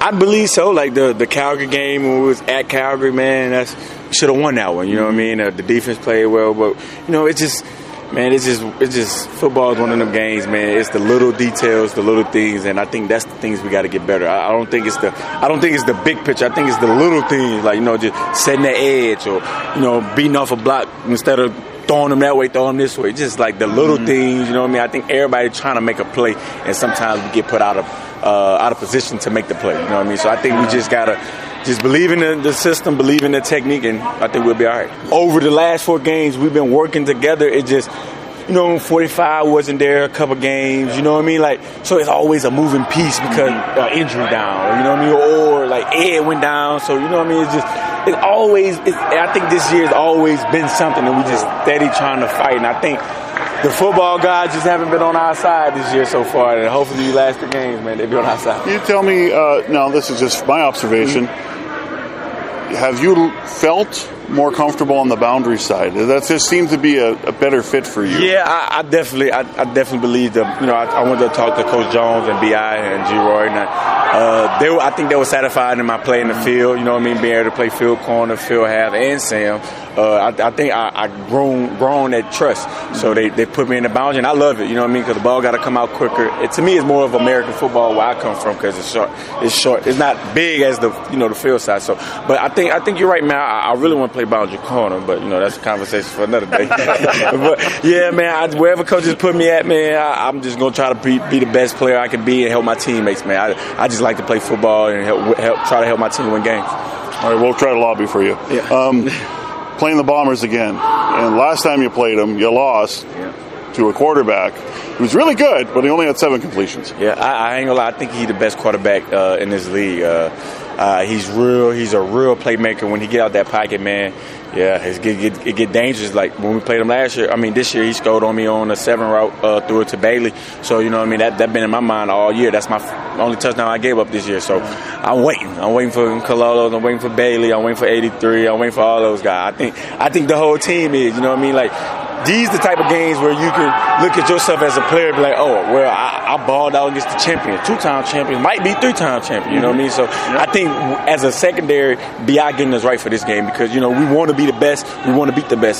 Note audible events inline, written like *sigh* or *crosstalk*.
I believe so. Like the the Calgary game when we was at Calgary, man, that's should have won that one. You know what I mean? Uh, the defense played well, but you know, it's just. Man, it's just it's just football is one of them games, man. It's the little details, the little things, and I think that's the things we got to get better. I, I don't think it's the I don't think it's the big picture. I think it's the little things, like you know, just setting the edge or you know, beating off a block instead of throwing them that way, throwing them this way. Just like the little mm-hmm. things, you know what I mean? I think everybody trying to make a play, and sometimes we get put out of uh, out of position to make the play. You know what I mean? So I think we just gotta just believe in the, the, system, believe in the technique, and I think we'll be all right. Over the last four games, we've been working together. It just you know, 45 wasn't there a couple games, you know what I mean? Like, so it's always a moving piece because uh, injury down, you know what I mean? Or like Ed went down, so you know what I mean? It's just, it's always, it's, I think this year year's always been something that we just steady trying to fight. And I think the football guys just haven't been on our side this year so far, and hopefully these last two games, man, they'll be on our side. You tell me, uh, now this is just my observation. Mm-hmm. Have you felt more comfortable on the boundary side. That just seems to be a, a better fit for you. Yeah, I, I definitely, I, I, definitely believe that. You know, I, I wanted to talk to Coach Jones and Bi and G. Roy, and uh, they were, I think they were satisfied in my play in the field. You know what I mean? Being able to play field corner, field half, and Sam. Uh, I, I, think I, I grown grown that trust. So they, they put me in the boundary, and I love it. You know what I mean? Because the ball got to come out quicker. It, to me, it's more of American football where I come from because it's short. It's short. It's not big as the you know the field size. So, but I think I think you're right, man. I, I really want to play boundary corner but you know that's a conversation for another day. *laughs* but yeah, man, I, wherever coaches put me at, man, I, am just gonna try to be, be, the best player I can be and help my teammates, man. I, I just like to play football and help, help try to help my team win games. All right, we'll try to lobby for you. Yeah. Um, *laughs* playing the Bombers again, and last time you played them, you lost. Yeah to a quarterback who was really good, but he only had seven completions. Yeah, I, I ain't gonna lie. I think he's the best quarterback uh, in this league. Uh, uh, he's real. He's a real playmaker when he get out that pocket, man. Yeah, it get, get, it get dangerous. Like when we played him last year. I mean, this year he scored on me on a seven route uh, threw it to Bailey. So you know, what I mean, that that been in my mind all year. That's my only touchdown I gave up this year. So I'm waiting. I'm waiting for Collaros. I'm waiting for Bailey. I'm waiting for 83. I'm waiting for all those guys. I think I think the whole team is. You know what I mean? Like these the type of games where you can look at yourself as a player and be like, oh, well, I, I balled out against the champion, two-time champion, might be three-time champion. You know what I mm-hmm. mean? So I think as a secondary, Bi getting us right for this game because you know we want to be the best, we want to beat the best.